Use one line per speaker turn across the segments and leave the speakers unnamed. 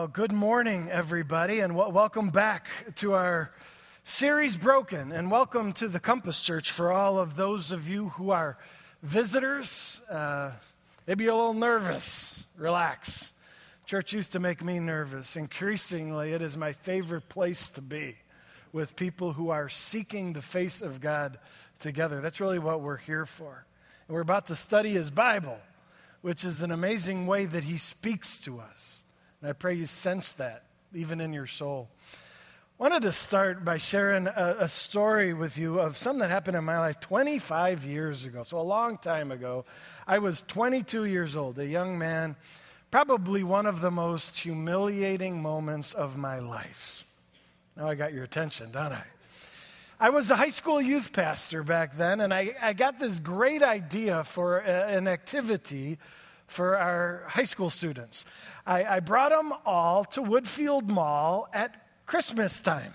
Well, good morning, everybody, and w- welcome back to our series Broken, and welcome to the Compass Church for all of those of you who are visitors. Uh, maybe a little nervous. Relax. Church used to make me nervous. Increasingly, it is my favorite place to be with people who are seeking the face of God together. That's really what we're here for. And we're about to study His Bible, which is an amazing way that He speaks to us. And I pray you sense that even in your soul. I wanted to start by sharing a, a, story with you of something that happened in my life 25 years ago. So, a long time ago, I was 22 years old, a young man, probably one of the most humiliating moments of my life. Now I got your attention, don't I? I was a high school youth pastor back then, and I, I got this great idea for a, an activity for our high school students. I, I brought them all to Woodfield Mall at Christmas time.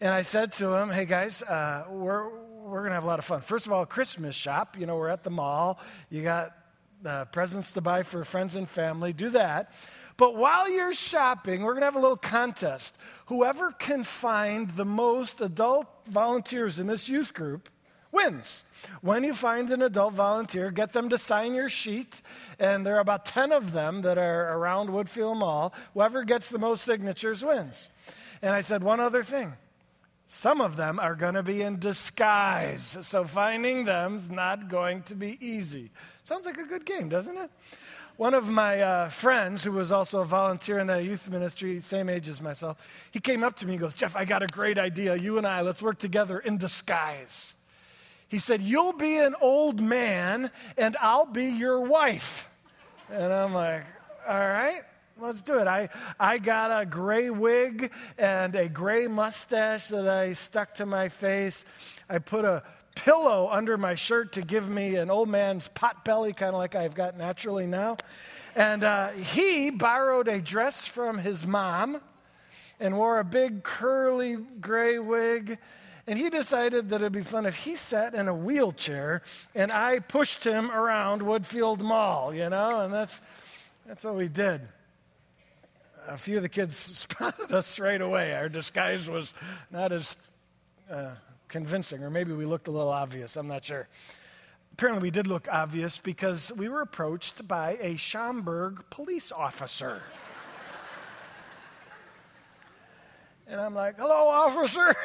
And I said to them, hey guys, uh, we're, we're going to have a lot of fun. First of all, Christmas shop. You know, we're at the mall. You got uh, presents to buy for friends and family. Do that. But while you're shopping, we're going to have a little contest. Whoever can find the most adult volunteers in this youth group wins. When you find an adult volunteer, get them to sign your sheet, and there are about 10 of them that are around Woodfield Mall. Whoever gets the most signatures wins. And I said, one other thing. Some of them are going to be in disguise, so finding them is not going to be easy. Sounds like a good game, doesn't it? One of my uh, friends, who was also a volunteer in the youth ministry, same age as myself, he came up to me and goes, Jeff, I got a great idea. You and I, let's work together in disguise. He said, You'll be an old man and I'll be your wife. And I'm like, All right, let's do it. I, I got a gray wig and a gray mustache that I stuck to my face. I put a pillow under my shirt to give me an old man's pot belly, kind of like I've got naturally now. And uh, he borrowed a dress from his mom and wore a big curly gray wig and he decided that it'd be fun if he sat in a wheelchair and I pushed him around Woodfield Mall, you know, and that's, that's what we did. A few of the kids spotted us right away. Our disguise was not as uh, convincing, or maybe we looked a little obvious. I'm not sure. Apparently, we did look obvious because we were approached by a Schaumburg police officer. And I'm like, hello, officer.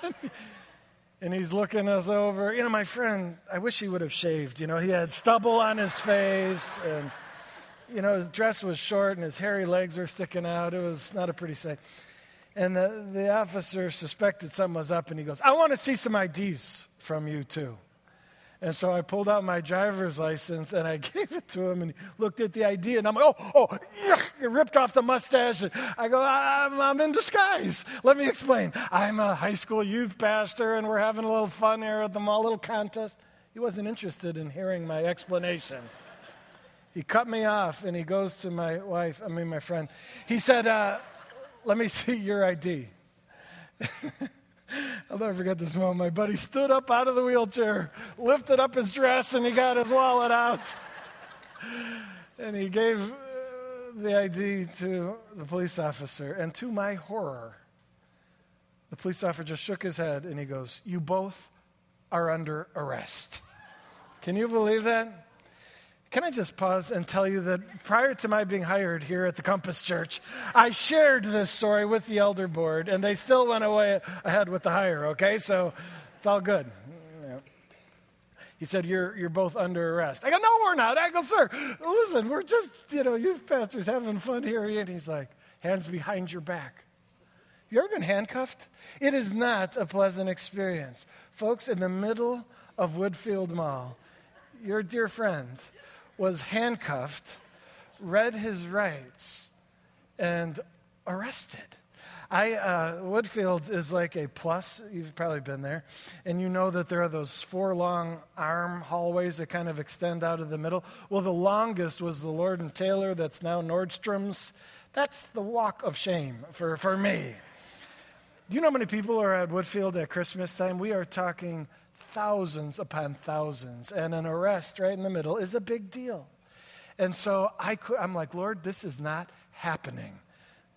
and he's looking us over. You know, my friend, I wish he would have shaved. You know, he had stubble on his face, and, you know, his dress was short and his hairy legs were sticking out. It was not a pretty sight. And the, the officer suspected something was up, and he goes, I want to see some IDs from you, too. And so I pulled out my driver's license and I gave it to him and he looked at the ID and I'm like, oh, oh, yuck, ripped off the mustache. I go, I'm, I'm in disguise. Let me explain. I'm a high school youth pastor and we're having a little fun here at the mall, little contest. He wasn't interested in hearing my explanation. He cut me off and he goes to my wife, I mean, my friend. He said, uh, let me see your ID. I'll never forget this moment. My buddy stood up out of the wheelchair, lifted up his dress, and he got his wallet out. and he gave the ID to the police officer. And to my horror, the police officer just shook his head and he goes, You both are under arrest. Can you believe that? Can I just pause and tell you that prior to my being hired here at the Compass Church, I shared this story with the elder board, and they still went away ahead with the hire, okay? So it's all good. He said, you're, you're both under arrest. I go, No, we're not. I go, Sir, listen, we're just, you know, youth pastors having fun here. And he's like, Hands behind your back. You ever been handcuffed? It is not a pleasant experience. Folks, in the middle of Woodfield Mall, your dear friend, was handcuffed, read his rights, and arrested. I, uh, Woodfield is like a plus. You've probably been there. And you know that there are those four long arm hallways that kind of extend out of the middle. Well, the longest was the Lord and Taylor, that's now Nordstrom's. That's the walk of shame for, for me. Do you know how many people are at Woodfield at Christmas time? We are talking thousands upon thousands, and an arrest right in the middle is a big deal. And so I could, I'm like, Lord, this is not happening.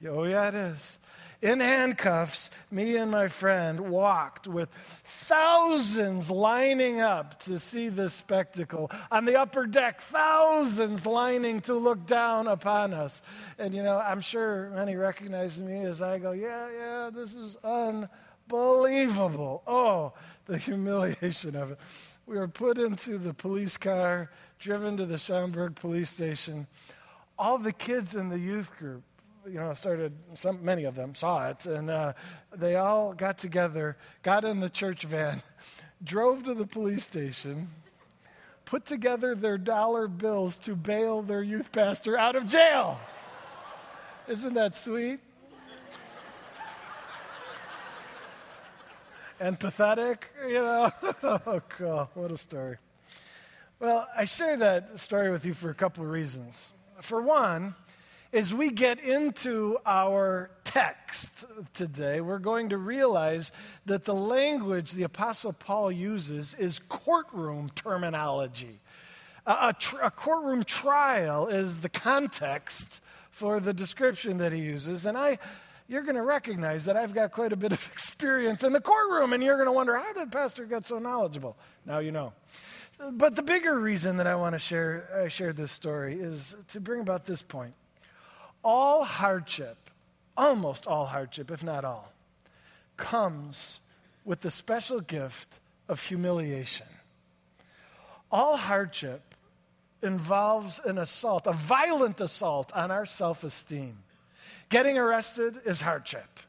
Oh, yeah, it is. In handcuffs, me and my friend walked with thousands lining up to see this spectacle. On the upper deck, thousands lining to look down upon us. And, you know, I'm sure many recognize me as I go, yeah, yeah, this is unbelievable. Oh, the humiliation of it. We were put into the police car, driven to the Schaumburg police station. All the kids in the youth group you know, started, some, many of them saw it, and uh, they all got together, got in the church van, drove to the police station, put together their dollar bills to bail their youth pastor out of jail. Isn't that sweet? and pathetic, you know? oh, cool. What a story. Well, I share that story with you for a couple of reasons. For one, as we get into our text today, we're going to realize that the language the Apostle Paul uses is courtroom terminology. A, tr- a, courtroom trial is the context for the description that he uses. And I, you're going to recognize that I've got quite a bit of experience in the courtroom, and you're going to wonder, how did Pastor get so knowledgeable? Now you know. But the bigger reason that I want to share, I share this story is to bring about this point all hardship, almost all hardship, if not all, comes with the special gift of humiliation. All hardship involves an assault, a violent assault on our self esteem. Getting arrested is hardship.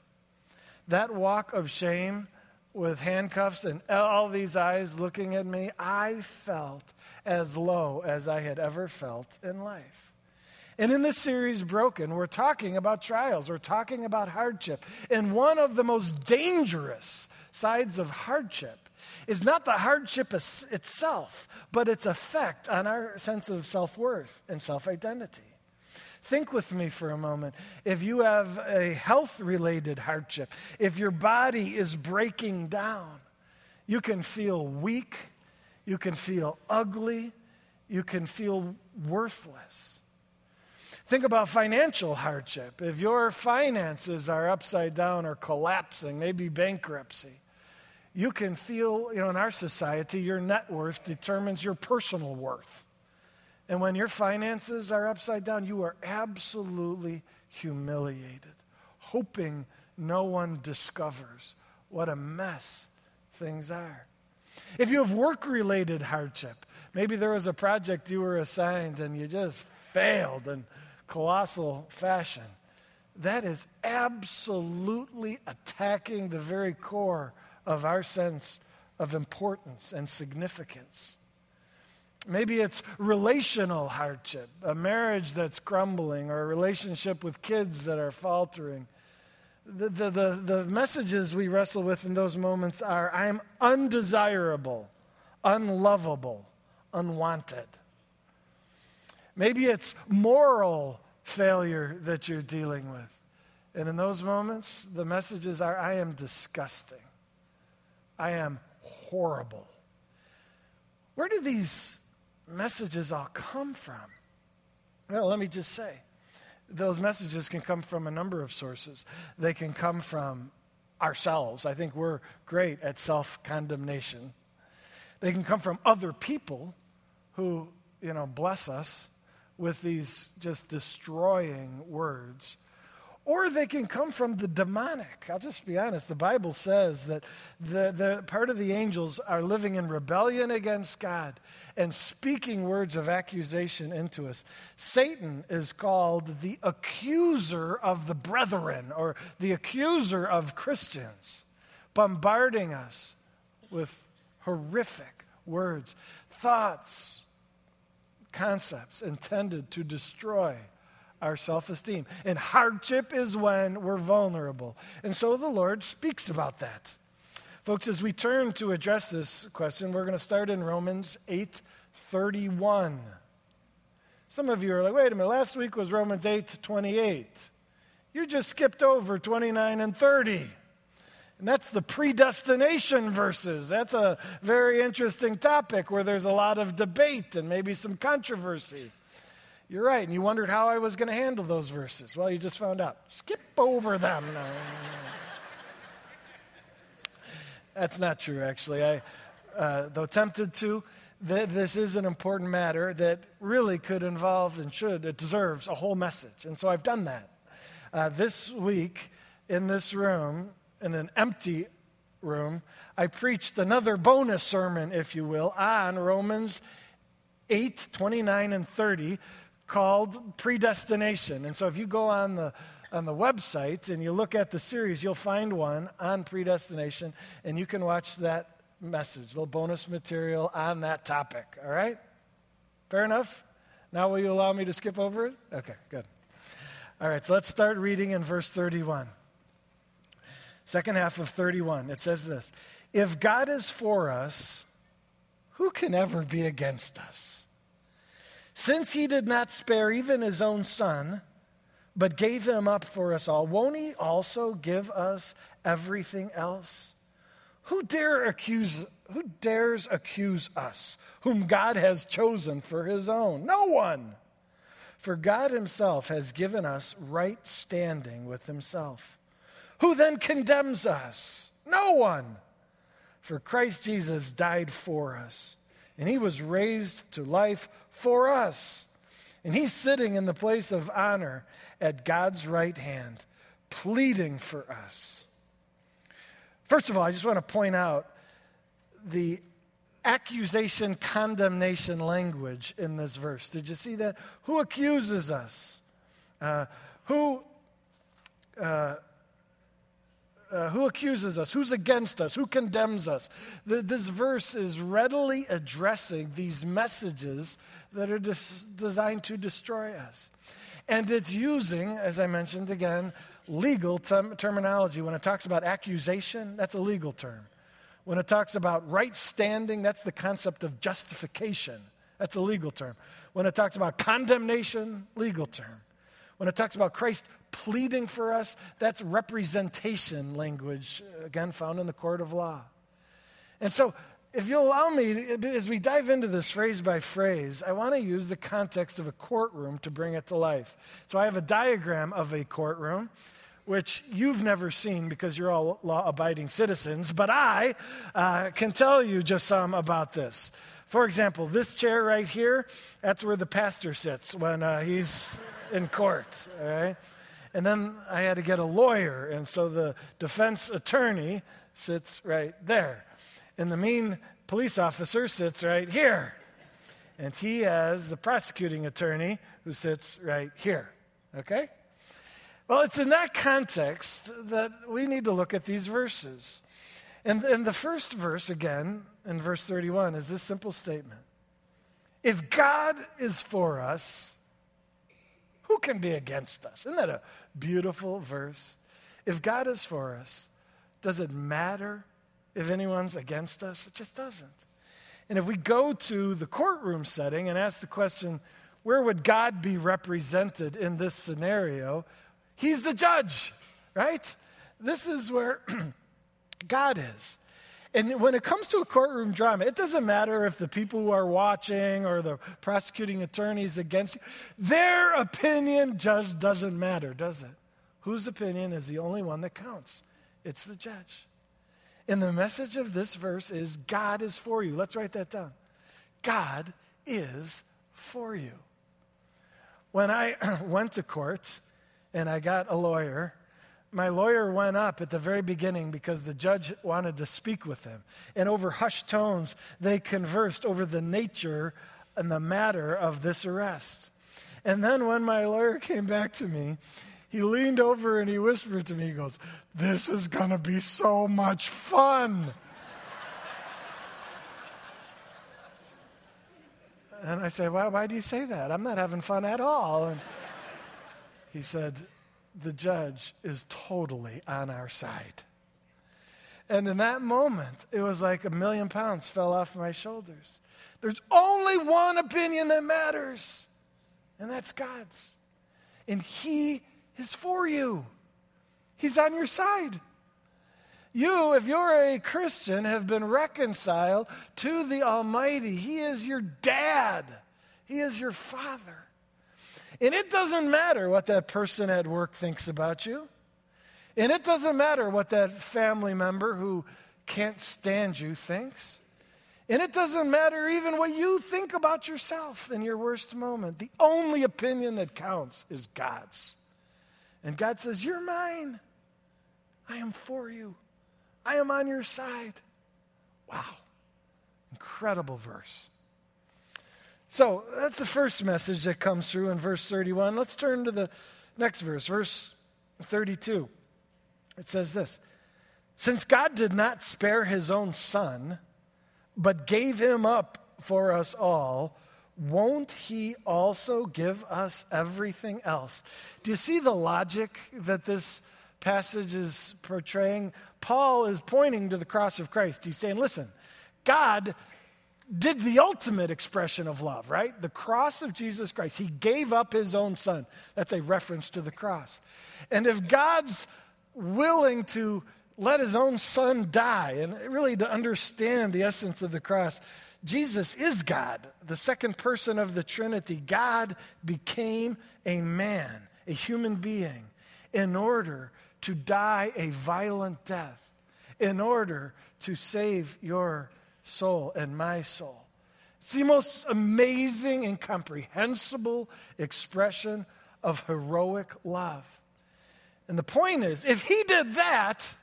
That walk of shame with handcuffs and all these eyes looking at me, I felt as low as I had ever felt in life. And in this series, Broken, we're talking about trials, we're talking about hardship. And one of the most dangerous sides of hardship is not the hardship itself, but its effect on our sense of self worth and self identity. Think with me for a moment. If you have a health related hardship, if your body is breaking down, you can feel weak, you can feel ugly, you can feel worthless. Think about financial hardship. If your finances are upside down or collapsing, maybe bankruptcy, you can feel, you know, in our society, your net worth determines your personal worth. And when your finances are upside down, you are absolutely humiliated, hoping no one discovers what a mess things are. If you have work related hardship, maybe there was a project you were assigned and you just failed and colossal fashion. That is absolutely attacking the very core of our sense of importance and significance. Maybe it's relational hardship, a marriage that's crumbling, or a relationship with kids that are faltering. The, the, the, the messages we wrestle with in those moments are I am undesirable, unlovable, unwanted. Maybe it's moral failure that you're dealing with. And in those moments, the messages are I am disgusting. I am horrible. Where do these messages all come from? Well, let me just say those messages can come from a number of sources. They can come from ourselves. I think we're great at self condemnation. They can come from other people who, you know, bless us with these just destroying words. Or they can come from the demonic. I'll just be honest. The Bible says that the, the part of the angels are living in rebellion against God and speaking words of accusation into us. Satan is called the accuser of the brethren or the accuser of Christians, bombarding us with horrific words, thoughts, concepts intended to destroy our self esteem. And hardship is when we're vulnerable. And so the Lord speaks about that. Folks, as we turn to address this question, we're going to start in Romans 8 31. Some of you are like, wait a minute, last week was Romans 8 28. You just skipped over 29 and 30. And that's the predestination verses. That's a very interesting topic where there's a lot of debate and maybe some controversy. You're right. And you wondered how I was going to handle those verses. Well, you just found out. Skip over them. No. That's not true, actually. I, uh, though tempted to, th- this is an important matter that really could involve and should, it deserves a whole message. And so I've done that. Uh, this week in this room, in an empty room, I preached another bonus sermon, if you will, on Romans 8, 29, and 30 called Predestination. And so if you go on the on the website and you look at the series, you'll find one on predestination, and you can watch that message, little bonus material on that topic. All right? Fair enough? Now, will you allow me to skip over it? Okay, good. All right, so let's start reading in verse 31. Second half of 31. It says this If God is for us, who can ever be against us? Since he did not spare even his own son, but gave him up for us all, won't he also give us everything else? Who dare accuse who dares accuse us, whom God has chosen for his own? No one. For God himself has given us right standing with himself. Who then condemns us? No one. For Christ Jesus died for us and he was raised to life for us. And he's sitting in the place of honor at God's right hand, pleading for us. First of all, I just want to point out the accusation condemnation language in this verse. Did you see that? Who accuses us? Uh, who uh, uh, who accuses us? Who's against us? Who condemns us? The, this verse is readily addressing these messages that are des- designed to destroy us. And it's using, as I mentioned again, legal term- terminology. When it talks about accusation, that's a legal term. When it talks about right standing, that's the concept of justification. That's a legal term. When it talks about condemnation, legal term. When it talks about Christ pleading for us, that's representation language, again, found in the court of law. And so, if you'll allow me, as we dive into this phrase by phrase, I want to use the context of a courtroom to bring it to life. So, I have a diagram of a courtroom, which you've never seen because you're all law abiding citizens, but I uh, can tell you just some about this. For example, this chair right here, that's where the pastor sits when uh, he's in court, all right? And then I had to get a lawyer, and so the defense attorney sits right there. And the mean police officer sits right here. And he has the prosecuting attorney who sits right here. Okay? Well, it's in that context that we need to look at these verses. And, and the first verse, again, in verse 31, is this simple statement If God is for us, who can be against us? Isn't that a beautiful verse? If God is for us, does it matter if anyone's against us? It just doesn't. And if we go to the courtroom setting and ask the question, where would God be represented in this scenario? He's the judge, right? This is where God is. And when it comes to a courtroom drama, it doesn't matter if the people who are watching or the prosecuting attorneys against you, their opinion just doesn't matter, does it? Whose opinion is the only one that counts? It's the judge. And the message of this verse is God is for you. Let's write that down. God is for you. When I went to court and I got a lawyer, my lawyer went up at the very beginning because the judge wanted to speak with him. And over hushed tones, they conversed over the nature and the matter of this arrest. And then when my lawyer came back to me, he leaned over and he whispered to me, he goes, This is going to be so much fun. and I said, why, why do you say that? I'm not having fun at all. And he said, the judge is totally on our side. And in that moment, it was like a million pounds fell off my shoulders. There's only one opinion that matters, and that's God's. And He is for you, He's on your side. You, if you're a Christian, have been reconciled to the Almighty. He is your dad, He is your father. And it doesn't matter what that person at work thinks about you. And it doesn't matter what that family member who can't stand you thinks. And it doesn't matter even what you think about yourself in your worst moment. The only opinion that counts is God's. And God says, You're mine. I am for you. I am on your side. Wow. Incredible verse. So that's the first message that comes through in verse 31. Let's turn to the next verse, verse 32. It says this Since God did not spare his own son, but gave him up for us all, won't he also give us everything else? Do you see the logic that this passage is portraying? Paul is pointing to the cross of Christ. He's saying, listen, God did the ultimate expression of love, right? The cross of Jesus Christ. He gave up his own son. That's a reference to the cross. And if God's willing to let his own son die, and really to understand the essence of the cross, Jesus is God, the second person of the Trinity. God became a man, a human being, in order to die a violent death, in order to save your soul and my soul. It's the most amazing, incomprehensible expression of heroic love. And the point is, if he did that,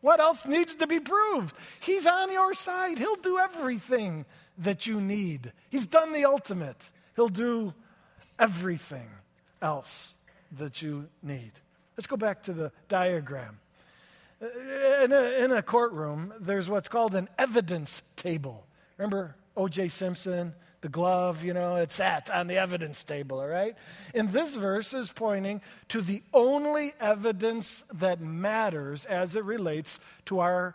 what else needs to be proved? He's on your side. He'll do everything that you need. He's done the ultimate. He'll do everything else that you need. Let's go back to the diagram. Uh, in a, in a courtroom, there's what's called an evidence table. Remember O.J. Simpson? the glove, you know, it's sat on the evidence table, all right? And this verse is pointing to the only evidence that matters as it relates to our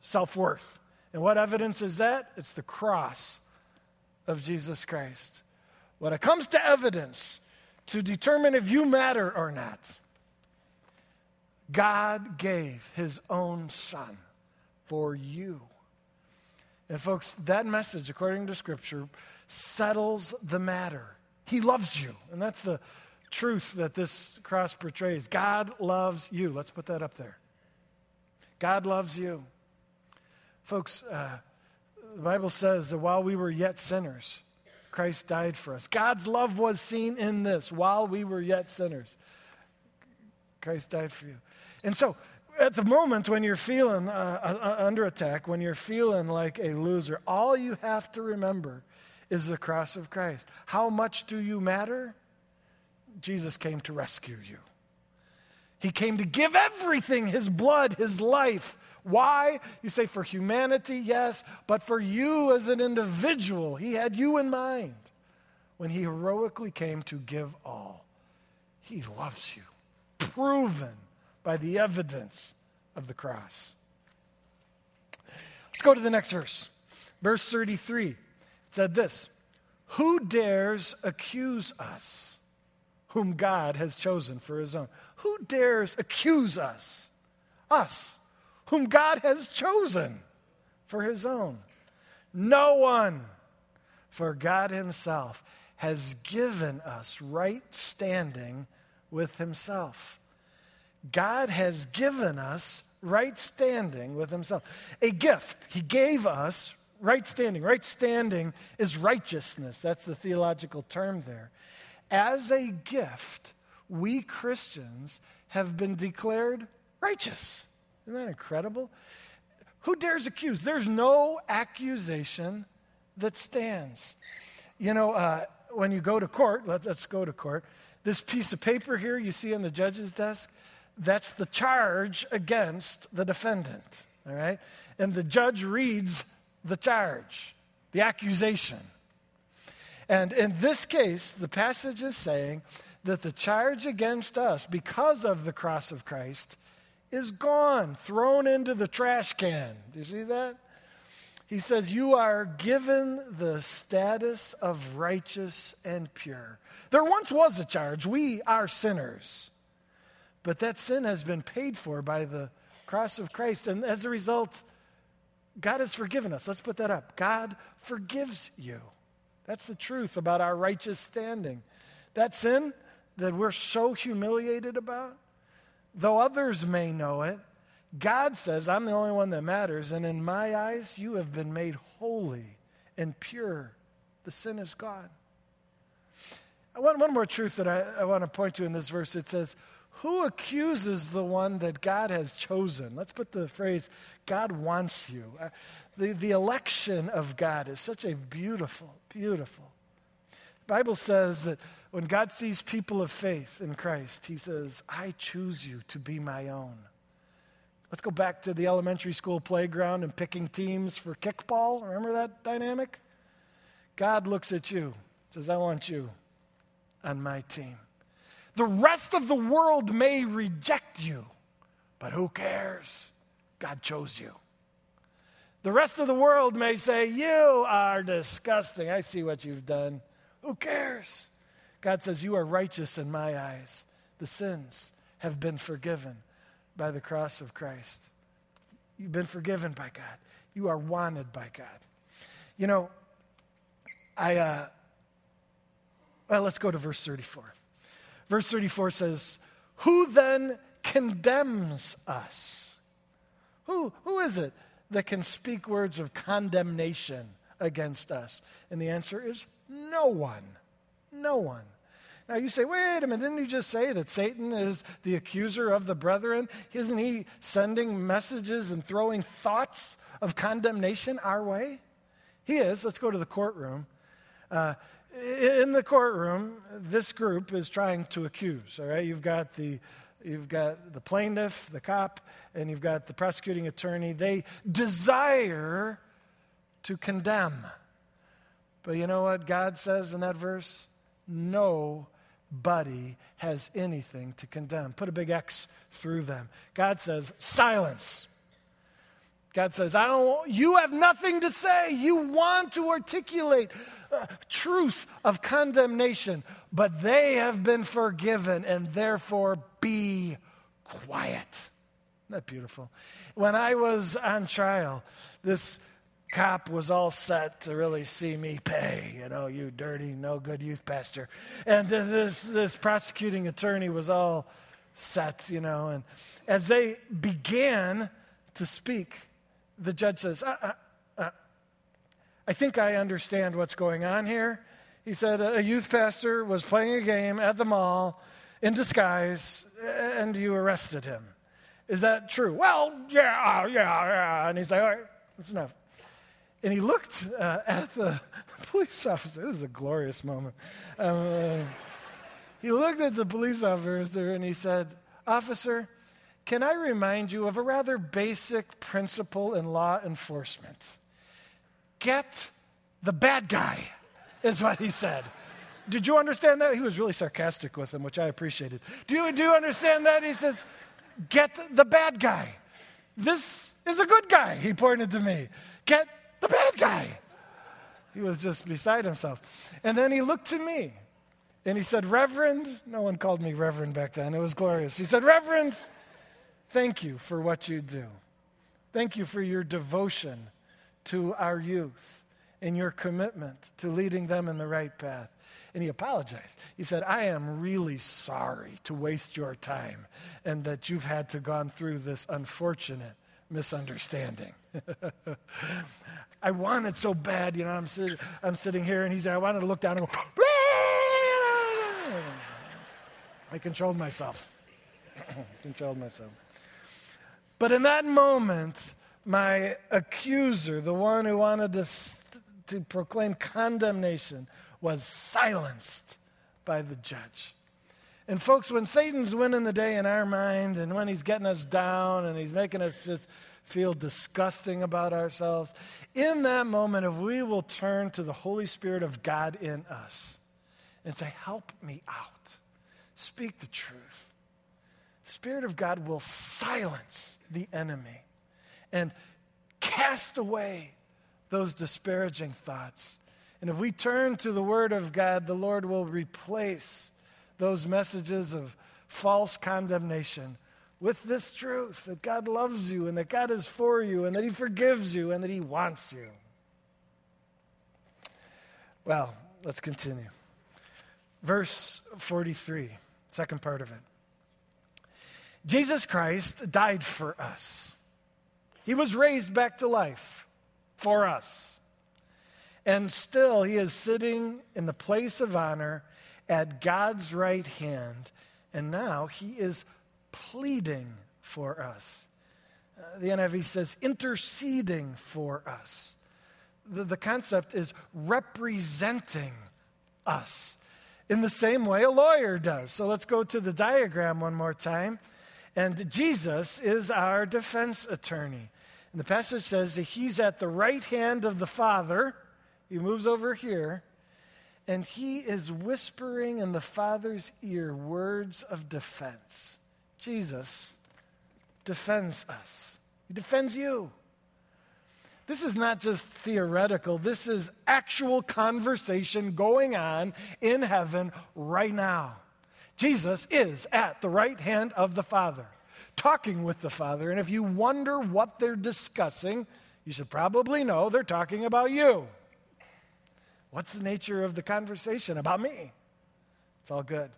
self worth. And what evidence is that? It's the cross of Jesus Christ. When it comes to evidence to determine if you matter or not, God gave his own son for you. And, folks, that message, according to Scripture, settles the matter. He loves you. And that's the truth that this cross portrays. God loves you. Let's put that up there. God loves you. Folks, uh, the Bible says that while we were yet sinners, Christ died for us. God's love was seen in this while we were yet sinners. Christ died for you. And so, at the moment when you're feeling uh, uh, uh under attack, when you're feeling like a loser, all you have to remember is the cross of Christ. How much do you matter? Jesus came to rescue you. He came to give everything His blood, His life. Why? You say for humanity, yes, but for you as an individual. He had you in mind when He heroically came to give all. He loves you, proven by the evidence of the cross. Let's go to the next verse. Verse 33 it said this Who dares accuse us, whom God has chosen for his own? Who dares accuse us? Us, whom God has chosen for his own. No one, for God himself has given us right standing with himself. God has given us right standing with himself. A gift. He gave us right standing. Right standing is righteousness. That's the theological term there. As a gift, we Christians have been declared righteous. Isn't that incredible? Who dares accuse? There's no accusation that stands. You know, uh, when you go to court, let, us go to court. This piece of paper here you see on the judge's desk, that's the charge against the defendant. All right? And the judge reads the charge, the accusation. And in this case, the passage is saying that the charge against us, because of the cross of Christ, is gone, thrown into the trash can. Do you see that? He says, You are given the status of righteous and pure. There once was a charge. We are sinners. But that sin has been paid for by the cross of Christ. And as a result, God has forgiven us. Let's put that up. God forgives you. That's the truth about our righteous standing. That sin that we're so humiliated about, though others may know it, God says, I'm the only one that matters, and in my eyes, you have been made holy and pure. The sin is gone. One, one more truth that I, I want to point to in this verse it says, Who accuses the one that God has chosen? Let's put the phrase, God wants you. Uh, the, the election of God is such a beautiful, beautiful. The Bible says that when God sees people of faith in Christ, He says, I choose you to be my own. Let's go back to the elementary school playground and picking teams for kickball. Remember that dynamic? God looks at you, says, I want you on my team. The rest of the world may reject you, but who cares? God chose you. The rest of the world may say, You are disgusting. I see what you've done. Who cares? God says, You are righteous in my eyes. The sins have been forgiven by the cross of Christ. You've been forgiven by God. You are wanted by God. You know, I, uh, well, let's go to verse 34. Verse 34 says, Who then condemns us? Who, who is it that can speak words of condemnation against us? And the answer is no one. No one. Now you say, wait a minute, didn't you just say that Satan is the accuser of the brethren? Isn't he sending messages and throwing thoughts of condemnation our way? He is. Let's go to the courtroom. Uh, in the courtroom, this group is trying to accuse. All right, you've got the you've got the plaintiff, the cop, and you've got the prosecuting attorney. They desire to condemn. But you know what God says in that verse? No Buddy has anything to condemn. Put a big X through them. God says, silence. God says, I don't, you have nothing to say. You want to articulate uh, truth of condemnation, but they have been forgiven, and therefore be quiet. Isn't that beautiful? When I was on trial, this cop was all set to really see me pay, you know, you dirty, no good youth pastor. And this, this prosecuting attorney was all set, you know. And as they began to speak, the judge says, uh, uh, uh, I think I understand what's going on here. He said a youth pastor was playing a game at the mall in disguise, and you arrested him. Is that true? Well, yeah, yeah, yeah. And he's like, all right, that's enough. And he looked uh, at the police officer. This is a glorious moment. Um, uh, he looked at the police officer and he said, Officer, can I remind you of a rather basic principle in law enforcement? Get the bad guy, is what he said. Did you understand that? He was really sarcastic with him, which I appreciated. Do you, do you understand that? He says, Get the bad guy. This is a good guy, he pointed to me. Get the bad guy. He was just beside himself. And then he looked to me and he said, Reverend, no one called me Reverend back then. It was glorious. He said, Reverend, thank you for what you do. Thank you for your devotion to our youth and your commitment to leading them in the right path. And he apologized. He said, I am really sorry to waste your time and that you've had to gone through this unfortunate misunderstanding. I wanted so bad, you know, I'm, sit- I'm sitting here and he's I wanted to look down and go, I controlled myself. controlled myself. But in that moment, my accuser, the one who wanted to, to proclaim condemnation, was silenced by the judge. And folks, when Satan's winning the day in our mind and when he's getting us down and he's making us just feel disgusting about ourselves, in that moment, if we will turn to the Holy Spirit of God in us and say, Help me out, speak the truth, Spirit of God will silence the enemy and cast away those disparaging thoughts. And if we turn to the Word of God, the Lord will replace those messages of false condemnation with this truth that God loves you and that God is for you and that He forgives you and that He wants you. Well, let's continue. Verse 43, second part of it. Jesus Christ died for us. He was raised back to life for us. And still, he is sitting in the place of honor at God's right hand. And now he is pleading for us. Uh, the NIV says interceding for us. The, the concept is representing us in the same way a lawyer does. So let's go to the diagram one more time. And Jesus is our defense attorney. And the passage says that he's at the right hand of the Father. He moves over here. And he is whispering in the Father's ear words of defense. Jesus defends us, he defends you. This is not just theoretical, this is actual conversation going on in heaven right now. Jesus is at the right hand of the Father, talking with the Father. And if you wonder what they're discussing, you should probably know they're talking about you. What's the nature of the conversation? About me. It's all good.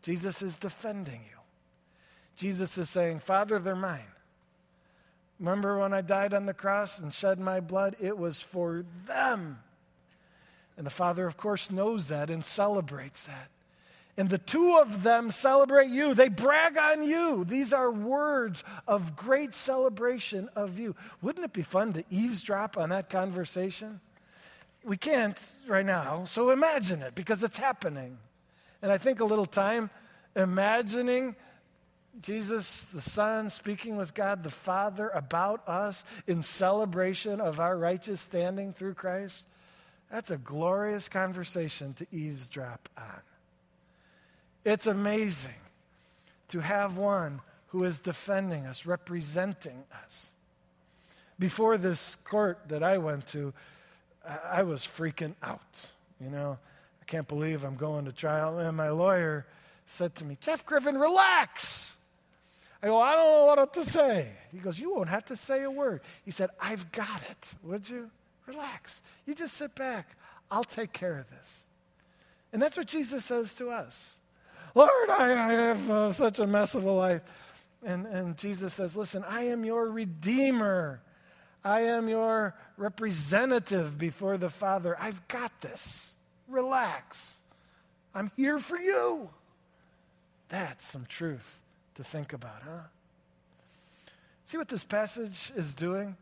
Jesus is defending you. Jesus is saying, Father, they're mine. Remember when I died on the cross and shed my blood? It was for them. And the Father, of course, knows that and celebrates that. And the two of them celebrate you. They brag on you. These are words of great celebration of you. Wouldn't it be fun to eavesdrop on that conversation? We can't right now, so imagine it because it's happening. And I think a little time imagining Jesus, the Son, speaking with God the Father about us in celebration of our righteous standing through Christ, that's a glorious conversation to eavesdrop on. It's amazing to have one who is defending us, representing us. Before this court that I went to, I was freaking out. You know, I can't believe I'm going to trial. And my lawyer said to me, Jeff Griffin, relax. I go, I don't know what to say. He goes, You won't have to say a word. He said, I've got it. Would you? Relax. You just sit back. I'll take care of this. And that's what Jesus says to us. Lord, I, I have uh, such a mess of a life. And, and Jesus says, Listen, I am your redeemer. I am your representative before the Father. I've got this. Relax. I'm here for you. That's some truth to think about, huh? See what this passage is doing?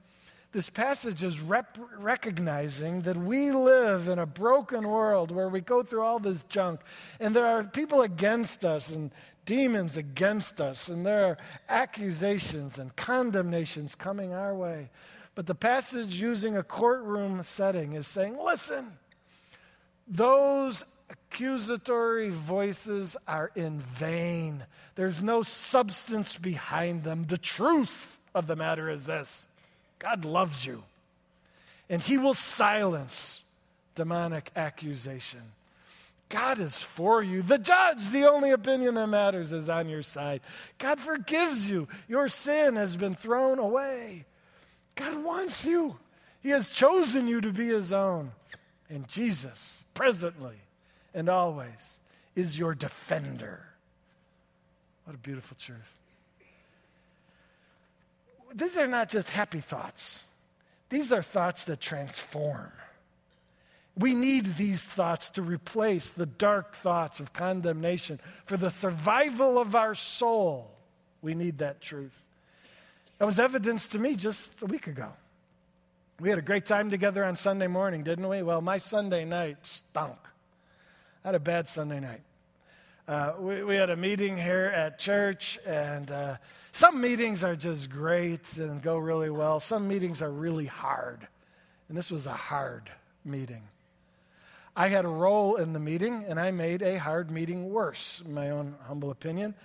This passage is rep- recognizing that we live in a broken world where we go through all this junk, and there are people against us and demons against us, and there are accusations and condemnations coming our way. But the passage using a courtroom setting is saying, listen, those accusatory voices are in vain. There's no substance behind them. The truth of the matter is this God loves you, and He will silence demonic accusation. God is for you. The judge, the only opinion that matters, is on your side. God forgives you. Your sin has been thrown away. God wants you. He has chosen you to be His own. And Jesus, presently and always, is your defender. What a beautiful truth these are not just happy thoughts, these are thoughts that transform. We need these thoughts to replace the dark thoughts of condemnation. For the survival of our soul, we need that truth. That was evidenced to me just a week ago. We had a great time together on Sunday morning, didn't we? Well, my Sunday night stunk. I had a bad Sunday night. Uh, we, we, had a meeting here at church, and uh, some meetings are just great and go really well. Some meetings are really hard. And this was a hard meeting. I had a role in the meeting, and I made a hard meeting worse, in my own humble opinion.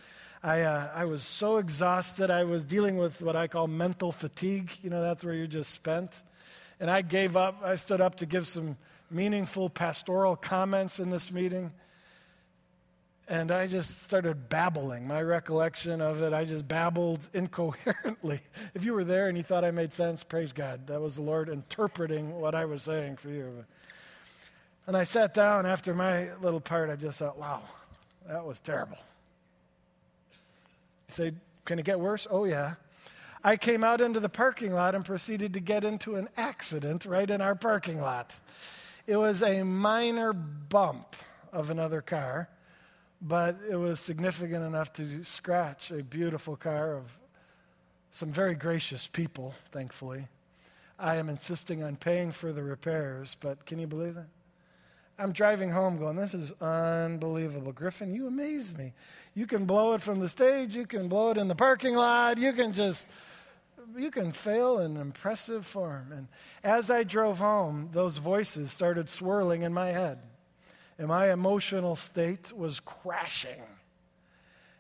I, uh, I was so exhausted. I was dealing with what I call mental fatigue. You know, that's where you're just spent. And I gave up. I stood up to give some meaningful pastoral comments in this meeting. And I just started babbling. My recollection of it, I just babbled incoherently. If you were there and you thought I made sense, praise God. That was the Lord interpreting what I was saying for you. And I sat down after my little part. I just thought, wow, that was terrible. You say, can it get worse? Oh, yeah. I came out into the parking lot and proceeded to get into an accident right in our parking lot. It was a minor bump of another car, but it was significant enough to scratch a beautiful car of some very gracious people, thankfully. I am insisting on paying for the repairs, but can you believe it? I'm driving home going, This is unbelievable. Griffin, you amaze me. You can blow it from the stage, you can blow it in the parking lot, you can just, you can fail in impressive form. And as I drove home, those voices started swirling in my head, and my emotional state was crashing.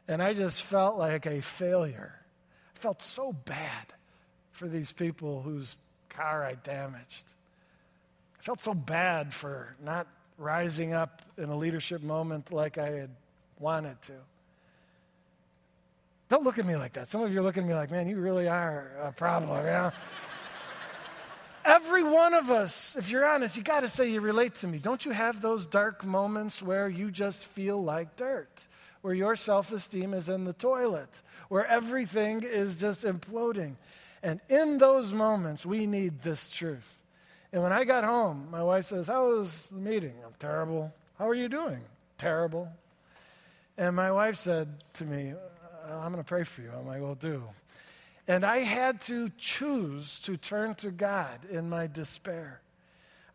And I just felt like a failure. I felt so bad for these people whose car I damaged. I felt so bad for not rising up in a leadership moment like I had wanted to. Don't look at me like that. Some of you are looking at me like, man, you really are a problem, you know? Every one of us, if you're honest, you got to say you relate to me. Don't you have those dark moments where you just feel like dirt, where your self esteem is in the toilet, where everything is just imploding? And in those moments, we need this truth. And when I got home, my wife says, How was the meeting? I'm terrible. How are you doing? Terrible. And my wife said to me, I'm going to pray for you. I'm like, Well, do. And I had to choose to turn to God in my despair.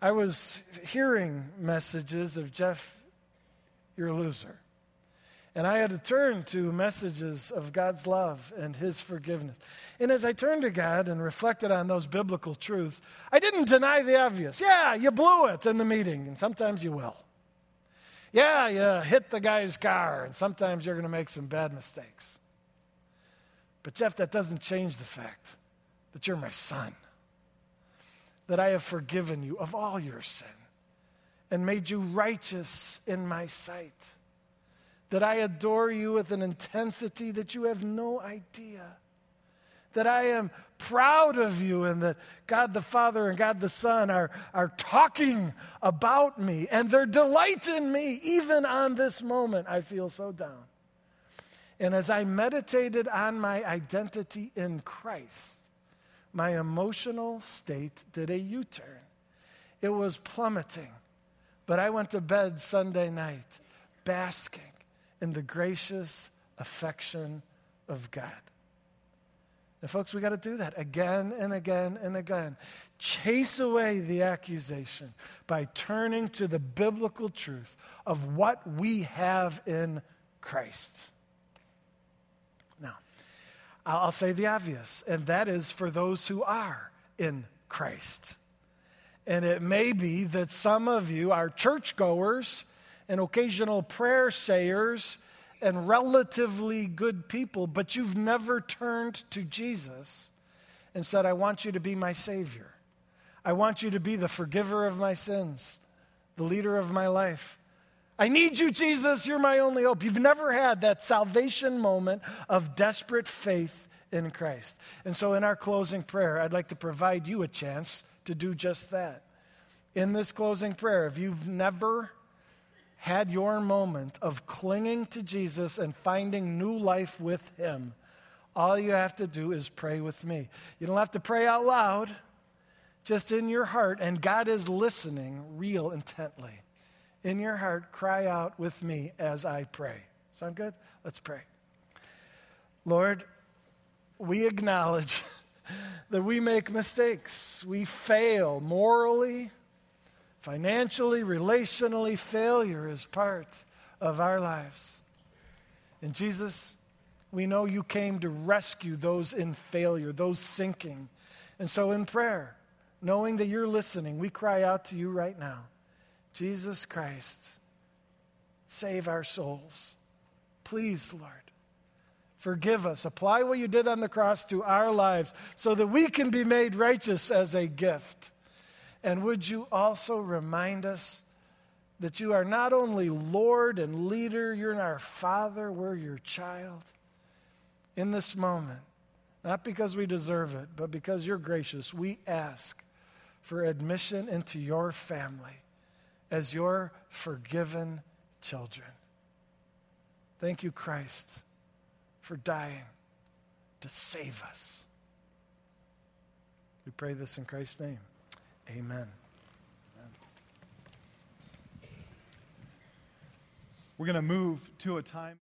I was hearing messages of Jeff, you're a loser. And I had to turn to messages of God's love and His forgiveness. And as I turned to God and reflected on those biblical truths, I didn't deny the obvious. Yeah, you blew it in the meeting, and sometimes you will. Yeah, you hit the guy's car, and sometimes you're going to make some bad mistakes. But, Jeff, that doesn't change the fact that you're my son, that I have forgiven you of all your sin and made you righteous in my sight that I adore you with an intensity that you have no idea. That I am proud of you, and that God the Father and God the Son are, are talking about me, and their delight in me, even on this moment, I feel so down. And as I meditated on my identity in Christ, my emotional state did a U turn. It was plummeting, but I went to bed Sunday night basking in the gracious affection of God. And, folks, we got to do that again and again and again. Chase away the accusation by turning to the biblical truth of what we have in Christ. Now, I'll say the obvious, and that is for those who are in Christ. And it may be that some of you are churchgoers and occasional prayer sayers and relatively good people, but you've never turned to Jesus and said, I want you to be my Savior. I want you to be the forgiver of my sins, the leader of my life. I need you, Jesus. You're my only hope. You've never had that salvation moment of desperate faith in Christ. And so, in our closing prayer, I'd like to provide you a chance to do just that. In this closing prayer, if you've never had your moment of clinging to Jesus and finding new life with Him, all you have to do is pray with me. You don't have to pray out loud, just in your heart, and God is listening real intently. In your heart, cry out with me as I pray. Sound good? Let's pray. Lord, we acknowledge that we make mistakes. We fail morally, Financially, relationally, failure is part of our lives. And Jesus, we know you came to rescue those in failure, those sinking. And so in prayer, knowing that you're listening, we cry out to you right now Jesus Christ, save our souls. Please, Lord, forgive us. Apply what you did on the cross to our lives so that we can be made righteous as a gift. And would you also remind us that you are not only Lord and leader, you're our Father, we're your child. In this moment, not because we deserve it, but because you're gracious, we ask for admission into your family. As your forgiven children. Thank you, Christ, for dying to save us. We pray this in Christ's name. Amen.
We're going to move to a time.